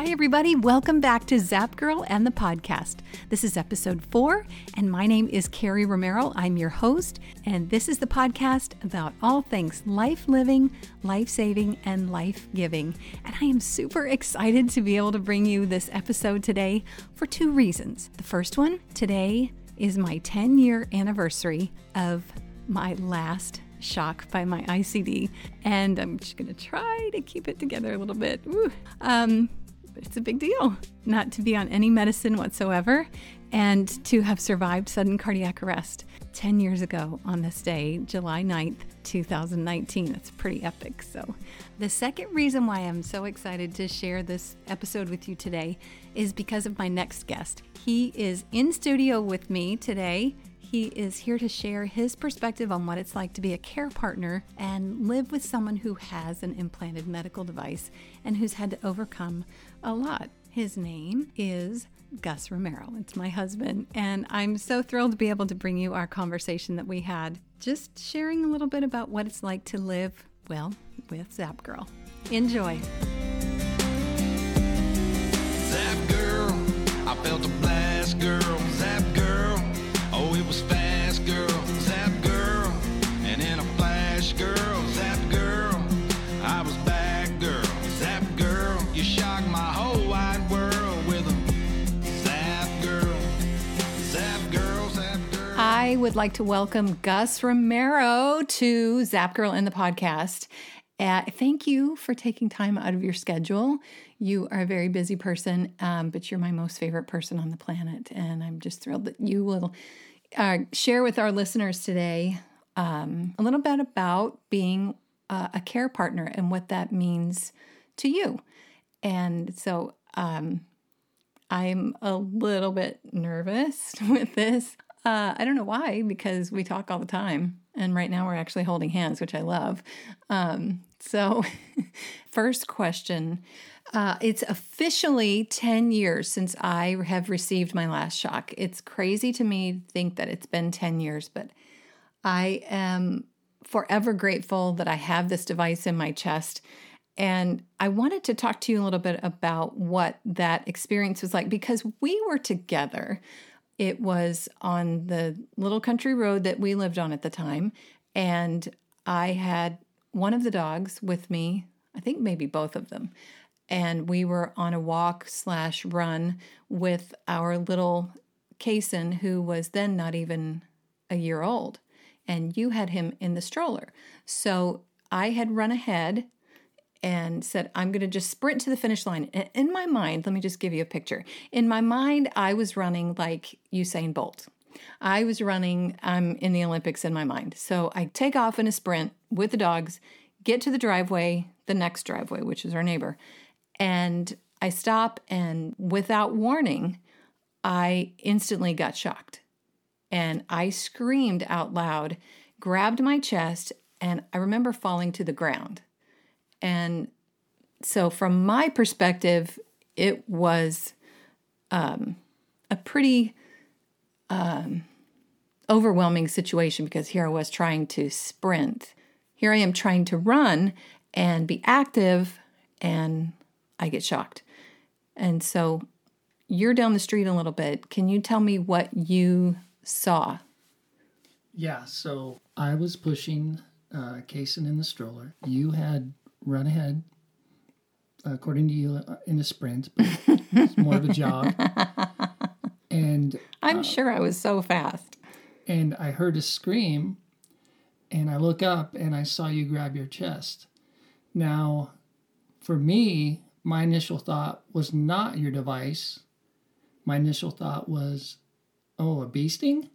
Hi, everybody. Welcome back to Zap Girl and the podcast. This is episode four, and my name is Carrie Romero. I'm your host, and this is the podcast about all things life living, life saving, and life giving. And I am super excited to be able to bring you this episode today for two reasons. The first one, today is my 10 year anniversary of my last shock by my ICD, and I'm just gonna try to keep it together a little bit. Um, it's a big deal not to be on any medicine whatsoever and to have survived sudden cardiac arrest 10 years ago on this day, July 9th, 2019. That's pretty epic. So, the second reason why I'm so excited to share this episode with you today is because of my next guest. He is in studio with me today. He is here to share his perspective on what it's like to be a care partner and live with someone who has an implanted medical device and who's had to overcome a lot. His name is Gus Romero. It's my husband, and I'm so thrilled to be able to bring you our conversation that we had, just sharing a little bit about what it's like to live, well, with Zap Girl. Enjoy. Zap girl, I would like to welcome Gus Romero to Zap Girl in the podcast. Uh, thank you for taking time out of your schedule. You are a very busy person, um, but you're my most favorite person on the planet. And I'm just thrilled that you will uh, share with our listeners today um, a little bit about being uh, a care partner and what that means to you. And so um, I'm a little bit nervous with this. Uh, I don't know why, because we talk all the time. And right now we're actually holding hands, which I love. Um, so, first question uh, It's officially 10 years since I have received my last shock. It's crazy to me to think that it's been 10 years, but I am forever grateful that I have this device in my chest. And I wanted to talk to you a little bit about what that experience was like because we were together. It was on the little country road that we lived on at the time. And I had one of the dogs with me, I think maybe both of them. And we were on a walk slash run with our little Kason, who was then not even a year old. And you had him in the stroller. So I had run ahead and said, I'm going to just sprint to the finish line. In my mind, let me just give you a picture. In my mind, I was running like Usain Bolt. I was running, I'm in the Olympics in my mind. So I take off in a sprint with the dogs, get to the driveway, the next driveway, which is our neighbor, and I stop, and without warning, I instantly got shocked. And I screamed out loud, grabbed my chest, and I remember falling to the ground. And so, from my perspective, it was um, a pretty um, overwhelming situation because here I was trying to sprint. Here I am trying to run and be active, and I get shocked. And so, you're down the street a little bit. Can you tell me what you saw? Yeah, so I was pushing uh, in the stroller. You had run ahead, uh, according to you, uh, in a sprint, but it's more of a jog. And I'm uh, sure I was so fast. and I heard a scream, and I look up and I saw you grab your chest. Now, for me, my initial thought was not your device. My initial thought was, oh, a bee sting?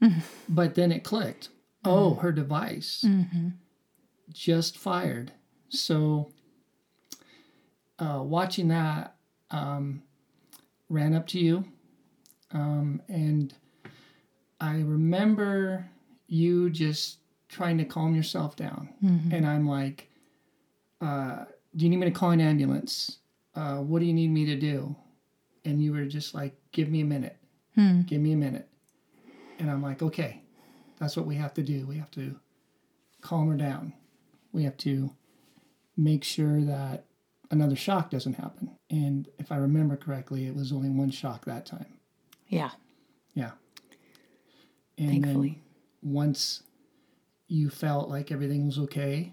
but then it clicked. Oh, her device mm-hmm. Just fired. So, uh, watching that, um, ran up to you, um, and I remember you just trying to calm yourself down. And I'm like, uh, Do you need me to call an ambulance? Uh, what do you need me to do? And you were just like, Give me a minute. Give me a minute. And I'm like, Okay, that's what we have to do. We have to calm her down. We have to make sure that another shock doesn't happen. And if I remember correctly, it was only one shock that time. Yeah. Yeah. And Thankfully. then once you felt like everything was okay,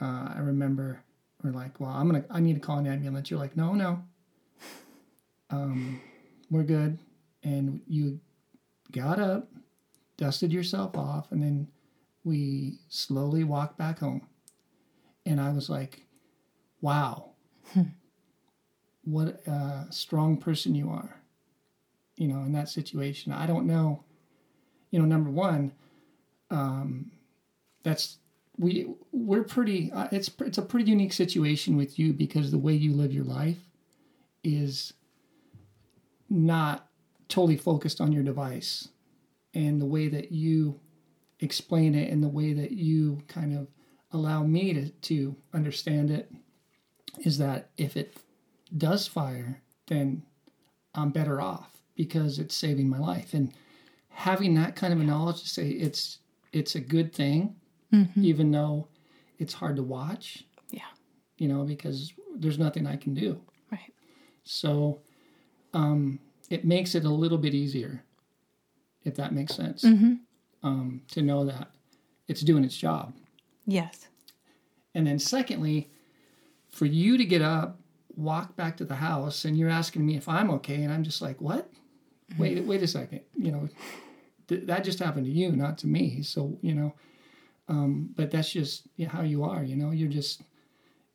uh, I remember we're like, well, I'm gonna, I need to call an ambulance. You're like, no, no, um, we're good. And you got up, dusted yourself off, and then we slowly walked back home. And I was like, wow, what a strong person you are you know, in that situation. I don't know, you know, number one, um, that's we we're pretty. Uh, it's it's a pretty unique situation with you because the way you live your life is not totally focused on your device, and the way that you explain it in the way that you kind of allow me to to understand it is that if it does fire, then I'm better off because it's saving my life. And having that kind of a knowledge to say it's it's a good thing, even though it's hard to watch, Yeah. you know, because there's nothing I can do. Right. So um, it makes it a little bit easier, if that makes sense, um, to know that it's doing its job. Yes. And then, secondly, for you to get up, walk back to the house, and you're asking me if I'm okay, and I'm just like, what? Wait, wait a second. You know, th- that just happened to you, not to me. So, you know, um, but that's just how you are. You know, you're just,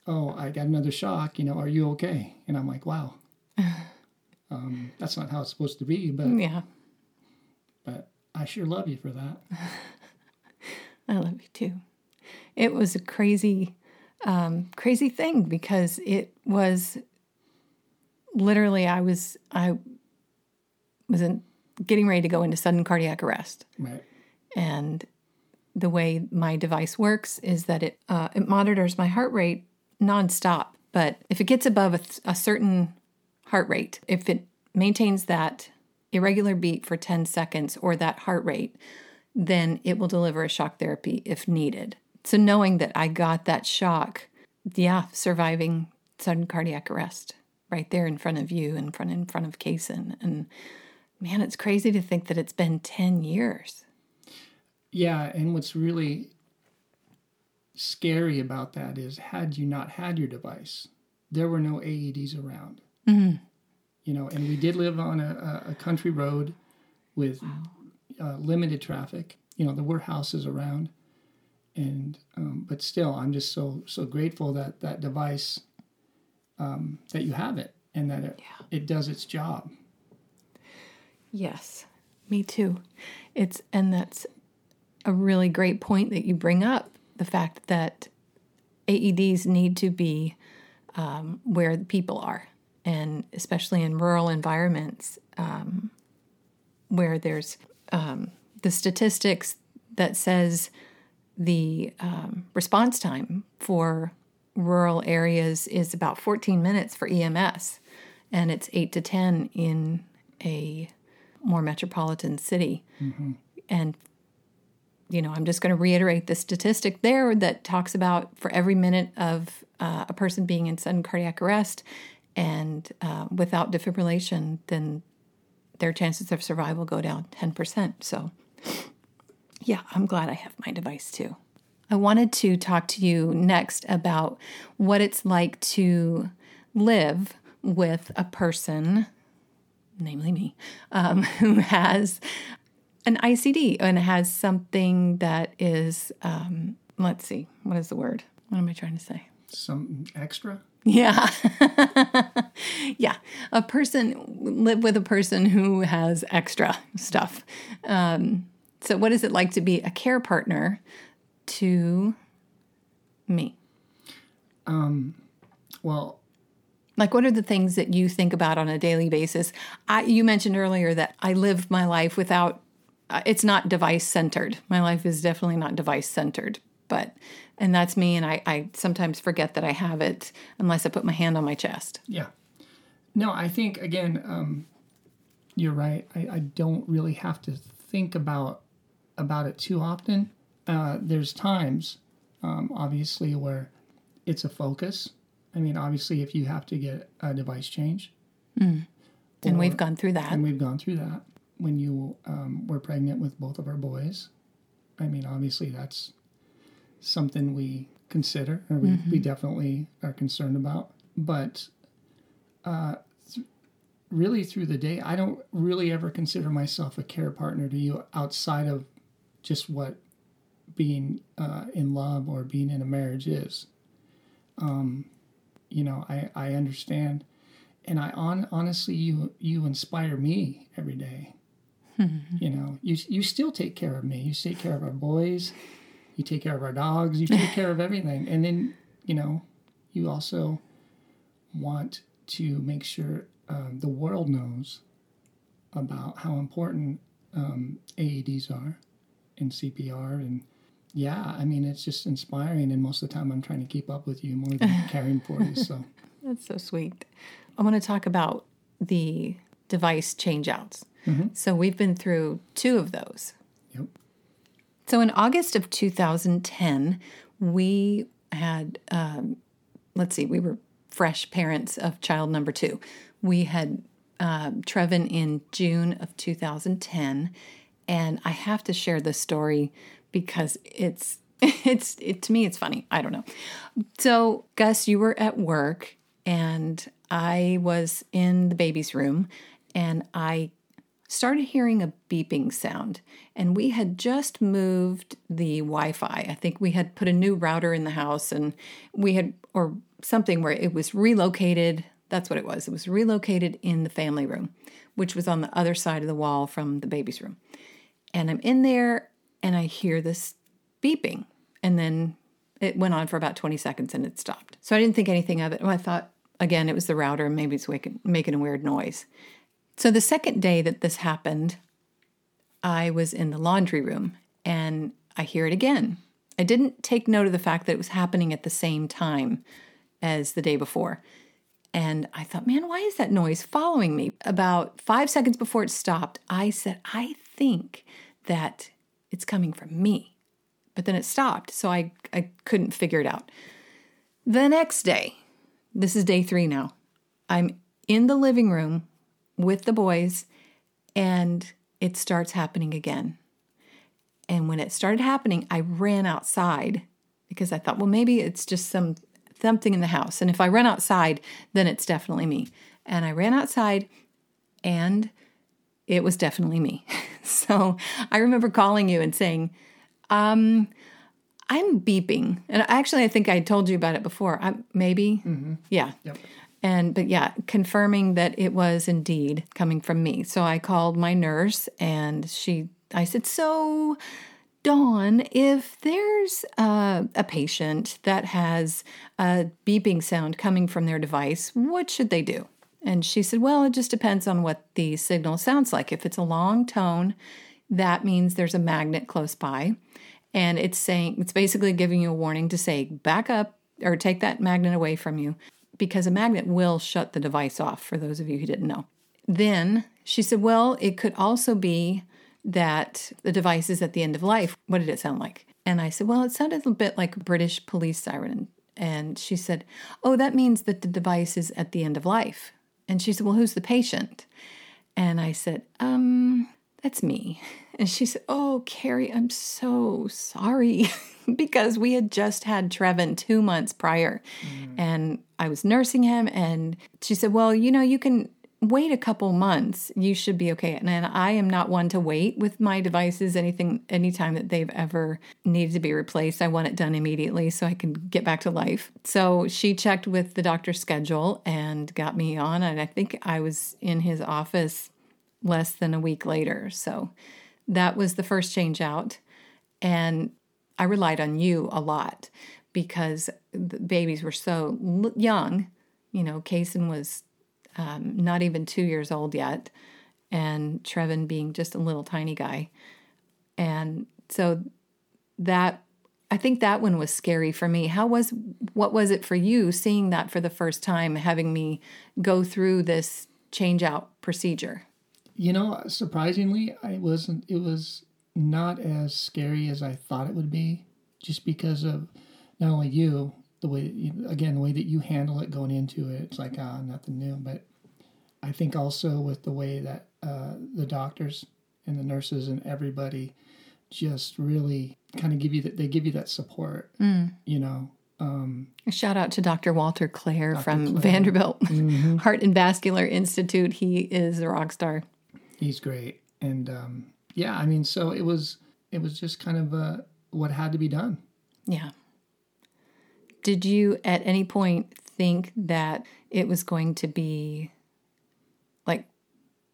oh, I got another shock. You know, are you okay? And I'm like, wow. Um, that's not how it's supposed to be, but Yeah. but I sure love you for that. I love you too. It was a crazy, um, crazy thing because it was literally I was I was in, getting ready to go into sudden cardiac arrest, Right. and the way my device works is that it uh, it monitors my heart rate nonstop. But if it gets above a, th- a certain heart rate, if it maintains that irregular beat for 10 seconds or that heart rate, then it will deliver a shock therapy if needed. So knowing that I got that shock, yeah, surviving sudden cardiac arrest right there in front of you, in front in front of Kaysen, and man, it's crazy to think that it's been 10 years. Yeah, and what's really scary about that is had you not had your device, there were no AEDs around. Mm-hmm. You know, and we did live on a, a country road with uh, limited traffic. You know, there were houses around, and um, but still, I'm just so so grateful that that device um, that you have it and that it it does its job. Yes, me too. It's and that's a really great point that you bring up the fact that AEDs need to be um, where people are, and especially in rural environments um, where there's um, the statistics that says the um, response time for rural areas is about 14 minutes for EMS, and it's 8 to 10 in a more metropolitan city. And, you know, I'm just going to reiterate the statistic there that talks about for every minute of uh, a person being in sudden cardiac arrest and uh, without defibrillation, then their chances of survival go down 10%. So, yeah, I'm glad I have my device too. I wanted to talk to you next about what it's like to live with a person, namely me, um, who has an ICD and has something that is, um, let's see, what is the word? What am I trying to say? Some extra. Yeah. yeah. A person, live with a person who has extra stuff. Um, so, what is it like to be a care partner to me? Um, well, Like, what are the things that you think about on a daily basis? I, you mentioned earlier that I live my life without, uh, it's not device centered. My life is definitely not device centered, but, and that's me. And I, I sometimes forget that I have it unless I put my hand on my chest. Yeah. No, I think again, um, you're right. I, I don't really have to think about about it too often. Uh, there's times, um, obviously, where it's a focus, I mean, obviously, if you have to get a device change, and Or- we've gone through that. and we've gone through that when you um, were pregnant with both of our boys. I mean, obviously, that's something we consider, or we, we definitely are concerned about. But uh, th- really, through the day, I don't really ever consider myself a care partner to you outside of just what being uh, in love or being in a marriage is. Um, you know, I, I understand and I on honestly you you inspire me every day. you know, you you still take care of me. You take care of our boys. You take care of our dogs. You take care of everything. And then you know, you also want to make sure um, the world knows about how important um, AEDs are and CPR and yeah, I mean it's just inspiring and most of the time I'm trying to keep up with you more than caring for you. So That's so sweet. I want to talk about the device changeouts. So we've been through two of those. So in August of 2010, we had, um, let's see, we were fresh parents of child number two. We had um, Trevin in June of 2010, and I have to share this story because it's it's it to me it's funny. I don't know. So Gus, you were at work, and I was in the baby's room, and I started hearing a beeping sound and we had just moved the wi-fi. I think we had put a new router in the house and we had or something where it was relocated that's what it was. It was relocated in the family room which was on the other side of the wall from the baby's room. And i'm in there and i hear this beeping and then it went on for about 20 seconds and it stopped. So i didn't think anything of it. I thought again it was the router. Maybe it's waking, making a weird noise so the second day that this happened, I was in the laundry room and I hear it again. I didn't take note of the fact that it was happening at the same time as the day before. And I thought, man, why is that noise following me? About five seconds before it stopped, I said, I think that it's coming from me. But then it stopped, so I, I couldn't figure it out. The next day, this is day three now, I'm in the living room with the boys and it starts happening again. And when it started happening, I ran outside because I thought, well, maybe it's just some something in the house. And if I run outside, then it's definitely me. And I ran outside and it was definitely me. so I remember calling you and saying, um, I'm beeping. And actually, I think I told you about it before. I, maybe. Yeah. Yep. And, but yeah, confirming that it was indeed coming from me. So I called my nurse and she, I said, So, Dawn, if there's a patient that has a beeping sound coming from their device, what should they do? And she said, Well, it just depends on what the signal sounds like. If it's a long tone, that means there's a magnet close by. And it's saying, it's basically giving you a warning to say, back up or take that magnet away from you because a magnet will shut the device off, for those of you who didn't know. Then she said, Well, it could also be that the device is at the end of life. What did it sound like? And I said, Well, it sounded a bit like a British police siren. And she said, Oh, that means that the device is at the end of life. And she said, Well, who's the patient? And I said, Um, that's me. And she said, Oh, Carrie, I'm so sorry. because we had just had Trevin two months prior and I was nursing him. And she said, Well, you know, you can wait a couple months. You should be okay. And, and I am not one to wait with my devices, anything, anytime that they've ever needed to be replaced. I want it done immediately so I can get back to life. So she checked with the doctor's schedule and got me on. And I think I was in his office less than a week later. So that was the first change out. And I relied on you a lot because the babies were so young. You know, Kaysen was um, not even two years old yet, and Trevin being just a little tiny guy. And so that I think that one was scary for me. How was what was it for you seeing that for the first time, having me go through this change out procedure? You know, surprisingly, I wasn't. It was not as scary as I thought it would be, just because of not only you, the way you, again the way that you handle it going into it. It's like ah, nothing new. But I think also with the way that uh, the doctors and the nurses and everybody just really kind of give you that they give you that support. You know, um, shout out to Dr. Walter Clair from Clair. Vanderbilt Heart and Vascular Institute. He is a rock star. he's great, and um, yeah, I mean, so it was it was just kind of uh, what had to be done. Yeah. Did you at any point think that it was going to be like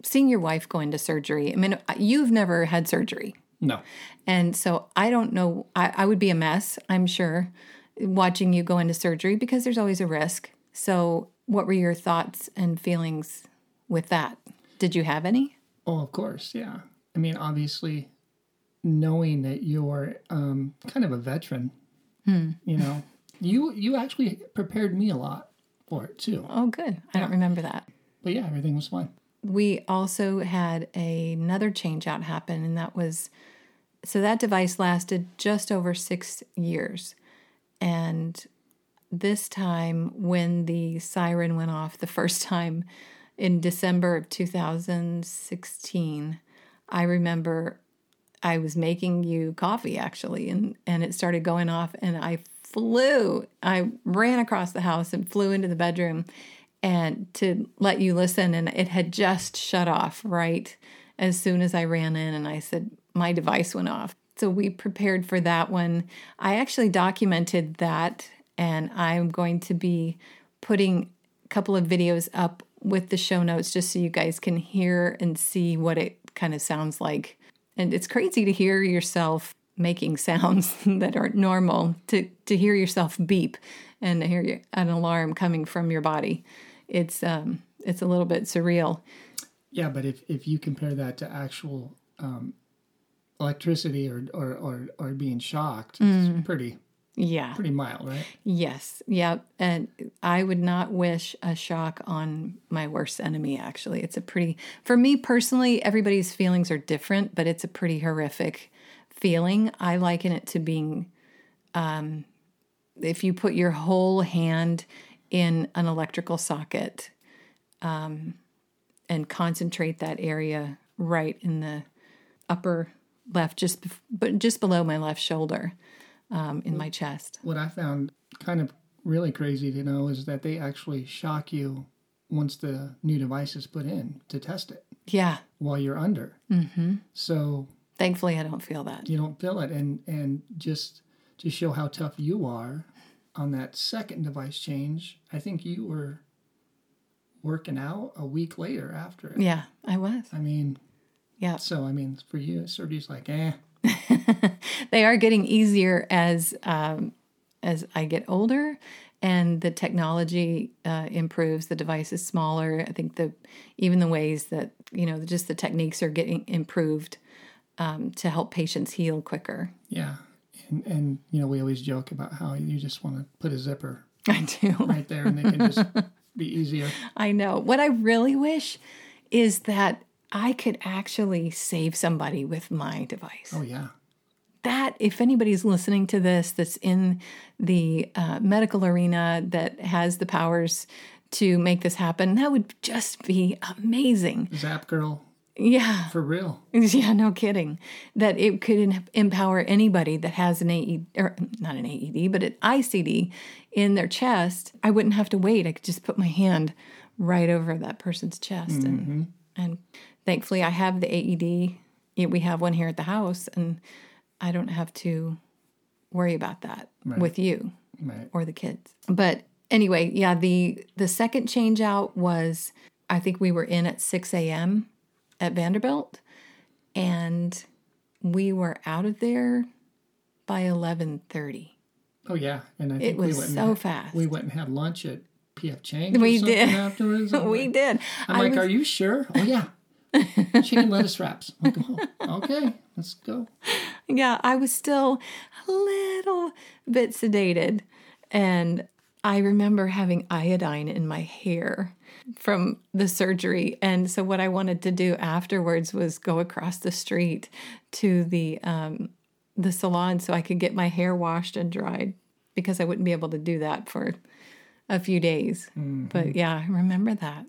seeing your wife go into surgery? I mean, you've never had surgery. No, And so I don't know, I, I would be a mess, I'm sure, watching you go into surgery because there's always a risk. So, what were your thoughts and feelings with that? Did you have any? Oh, of course, yeah. I mean, obviously, knowing that you're um, kind of a veteran, you know, you you actually prepared me a lot for it too. Oh, good. I don't remember that. But yeah, everything was fine. we also had another change out happen, and that was so that device lasted just over six years. And this time, when the siren went off the first time in December of 2016, I remember I was making you coffee actually, and, and it started going off, and I flew. I ran across the house and flew into the bedroom and to let you listen, and it had just shut off right as soon as I ran in, and I said, My device went off. So we prepared for that one. I actually documented that, and I'm going to be putting a couple of videos up with the show notes just so you guys can hear and see what it kind of sounds like. And it's crazy to hear yourself making sounds that aren't normal, to, to hear yourself beep and to hear an alarm coming from your body. It's um, it's a little bit surreal. Yeah, but if if you compare that to actual um, electricity or, or or or being shocked, it's pretty Yeah. pretty mild, right? Yes. Yep. And I would not wish a shock on my worst enemy, actually. It's a pretty, for me personally, everybody's feelings are different, but it's a pretty horrific feeling. I liken it to being, um, if you put your whole hand in an electrical socket um, and concentrate that area right in the upper left, just, bef- but just below my left shoulder um, in my chest. What I found kind of really crazy to know is that they actually shock you once the new device is put in to test it Yeah. while you're under. Mm-hmm. So Thankfully, I don't feel that. you don't feel it, and and just to show how tough you are on that second device change, I think you were working out a week later after it. Yeah, I was. I mean, Yeah. so I mean, for you, surgery's like, eh. They are getting easier as um, as I get older and the technology uh, improves. The device is smaller. I think the even the ways that you know just the techniques are getting improved um, to help patients heal quicker. Yeah. And, and, you know, we always joke about how you just want to put a zipper I do. right there and they can just be easier. I know. What I really wish is that I could actually save somebody with my device. Oh, yeah. That if anybody's listening to this that's in the uh, medical arena that has the powers to make this happen that would just be amazing. Zap girl, yeah. For real. yeah no kidding. That it could em- empower anybody that has an aed or not an aed but an icd in their chest. I wouldn't have to wait. I could just put my hand right over that person's chest and and thankfully i have the aed we have one here at the house and i don't have to worry about that with you Right. or the kids. But anyway, yeah, the the second change out was I think we were in at 6 a.m. at Vanderbilt and we were out of there by 11:30. Oh, yeah. And I It think we was went so had- fast. We went and had lunch at PF Chang's. We something did. Afterwards. We like- did. I'm I like, was- are you sure? Oh, yeah. Chicken lettuce wraps. Like, oh, okay, let's go. yeah, I was still a little bit sedated. And I remember having iodine in my hair from the surgery. And so, what I wanted to do afterwards was go across the street to the, um, the salon so I could get my hair washed and dried because I wouldn't be able to do that for a few days. But yeah, I remember that.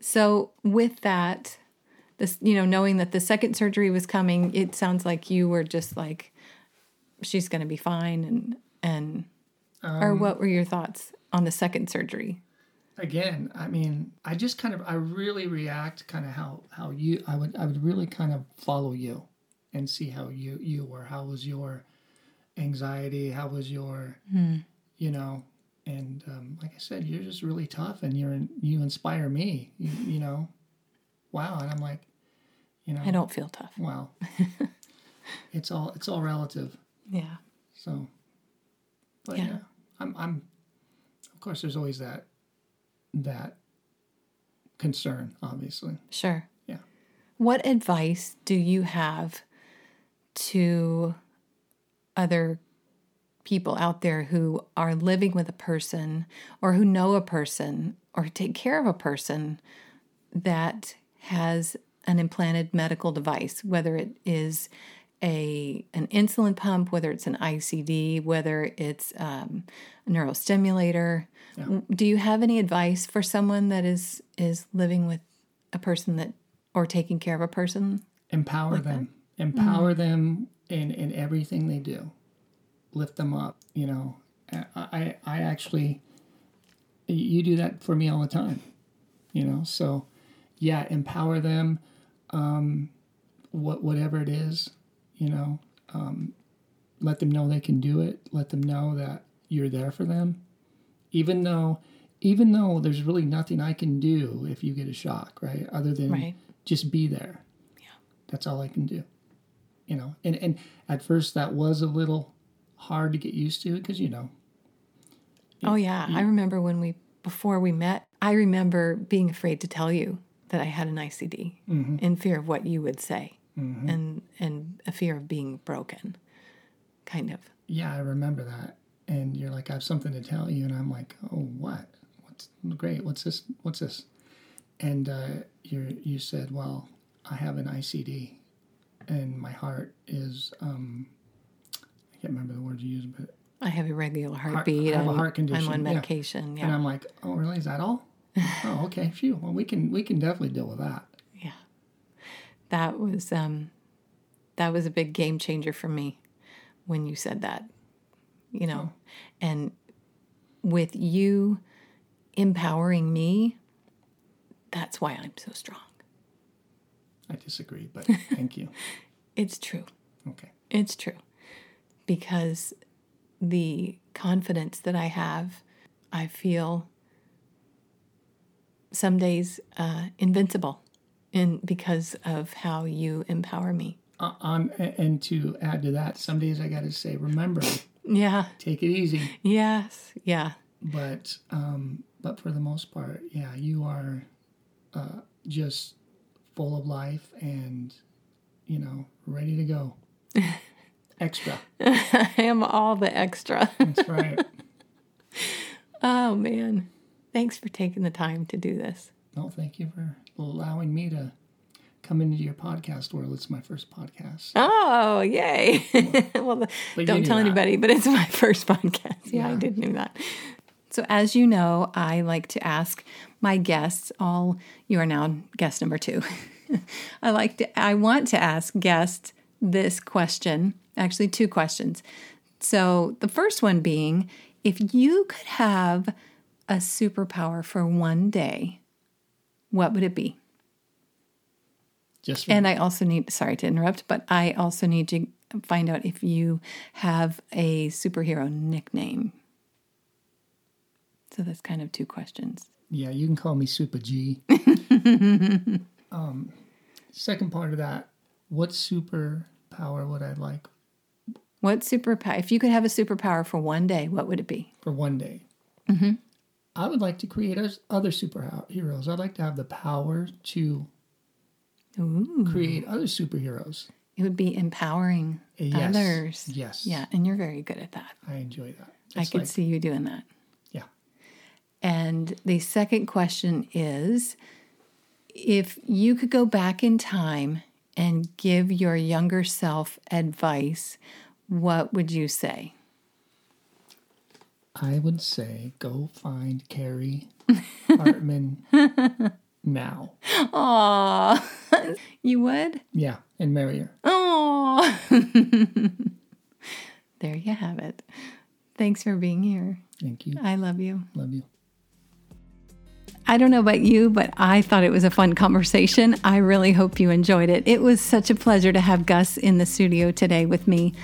So with that, this you know, knowing that the second surgery was coming, it sounds like you were just like, she's going to be fine, and and or what were your thoughts on the second surgery? again i mean i just kind of i really react kind of how how you i would i would really kind of follow you and see how you you were. How was your anxiety? How was your you know and um, like i said you're just really tough and you're you inspire me you, you know wow and i'm like you know I don't feel tough. wow it's all it's all relative Yeah. so but Yeah. yeah, I'm I'm of course there's always that that concern, obviously. Sure. Yeah. What advice do you have to other people out there who are living with a person or who know a person or take care of a person that has an implanted medical device, whether it is a an insulin pump, whether it's an ICD, whether it's um, a neurostimulator. Do you have any advice for someone that is is living with a person that or taking care of a person? Empower them. Empower them in, in everything they do. Lift them up, you know. I, I I actually you do that for me all the time. You know, so yeah, empower them, um, what whatever it is, you know, um, let them know they can do it. Let them know that you're there for them, even though, even though there's really nothing I can do if you get a shock, right? Other than Right. just be there. Yeah, that's all I can do. You know, and and at first that was a little hard to get used to because you know, Oh yeah, I remember when we before we met. I remember being afraid to tell you that I had an ICD in fear of what you would say, and and a fear of being broken, kind of. yeah, I remember that. And you're like, I have something to tell you, and I'm like, oh, what? What's great? What's this? What's this? And uh, you you said, well, I have an ICD, and my heart is um, I can't remember the words you used, but I have irregular heartbeat. I have a heart condition, I'm on medication. yeah. medication. and I'm like, oh, really? Is that all? oh, okay. Phew. Well, we can we can definitely deal with that. yeah. That was um, that was a big game changer for me when you said that. You know, and with you empowering me, that's why I'm so strong. I disagree, but thank you. It's true. Okay. It's true. Because the confidence that I have, I feel some days uh, invincible in because of how you empower me. Uh, on and to add to that, some days I got to say, remember, Yeah. take it easy. Yes. Yeah. but um, but for the most part, yeah, you are uh, just full of life and you know ready to go. Extra. I am all the extra. That's right. oh man. Thanks for taking the time to do this. no, thank you for allowing me to come into your podcast world. It's my first podcast. Oh, yay. well, But don't knew tell that. anybody, but it's my first podcast. Yeah, I Yeah. did know that. So, as you know, I like to ask my guests, all you are now guest number two. I like to, I want to ask guests this question, actually, two questions. So, the first one being if you could have a superpower for one day, what would it be? Just And I also need, sorry to interrupt, but I also need to find out if you have a superhero nickname. So that's kind of two questions. yeah, you can call me Super G. um, second part of that, what superpower would I like What superpower, if you could have a superpower for one day, what would it be? for one day. Mm-hmm. I would like to create other superheroes. I'd like to have the power to Ooh. create other superheroes. It would be empowering Yes. others. Yes. Yeah, and you're very good at that. I enjoy that. I It's could like- see you doing that. Yeah. And the second question is if you could go back in time and give your younger self advice, what would you say? I would say go find Carrie Hartman now. Aw, you would? Yeah, and marry her. Oh, there you have it. Thanks for being here. Thank you. I love you. Love you. I don't know about you, but I thought it was a fun conversation. I really hope you enjoyed it. It was such a pleasure to have Gus in the studio today with me,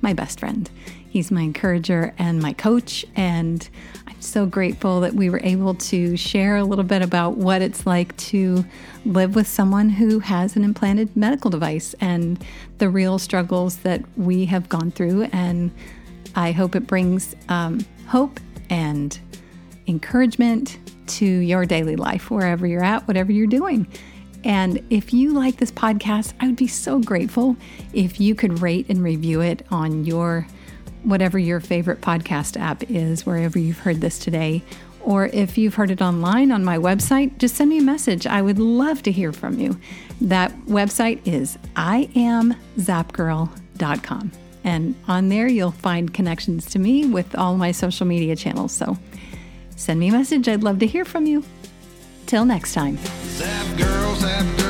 my best friend. He's my encourager and my coach, and I'm so grateful that we were able to share a little bit about what it's like to live with someone who has an implanted medical device and the real struggles that we have gone through. And I hope it brings um, hope and encouragement to your daily life, wherever you're at, whatever you're doing. And if you like this podcast, I would be so grateful if you could rate and review it on your whatever your favorite podcast app is, wherever you've heard this today. Or if you've heard it online on my website, just send me a message. I would love to hear from you. That website is iamzapgirl.com. And on there, you'll find connections to me with all my social media channels. So send me a message. I'd love to hear from you. Till next time. Zap girl, zap girl.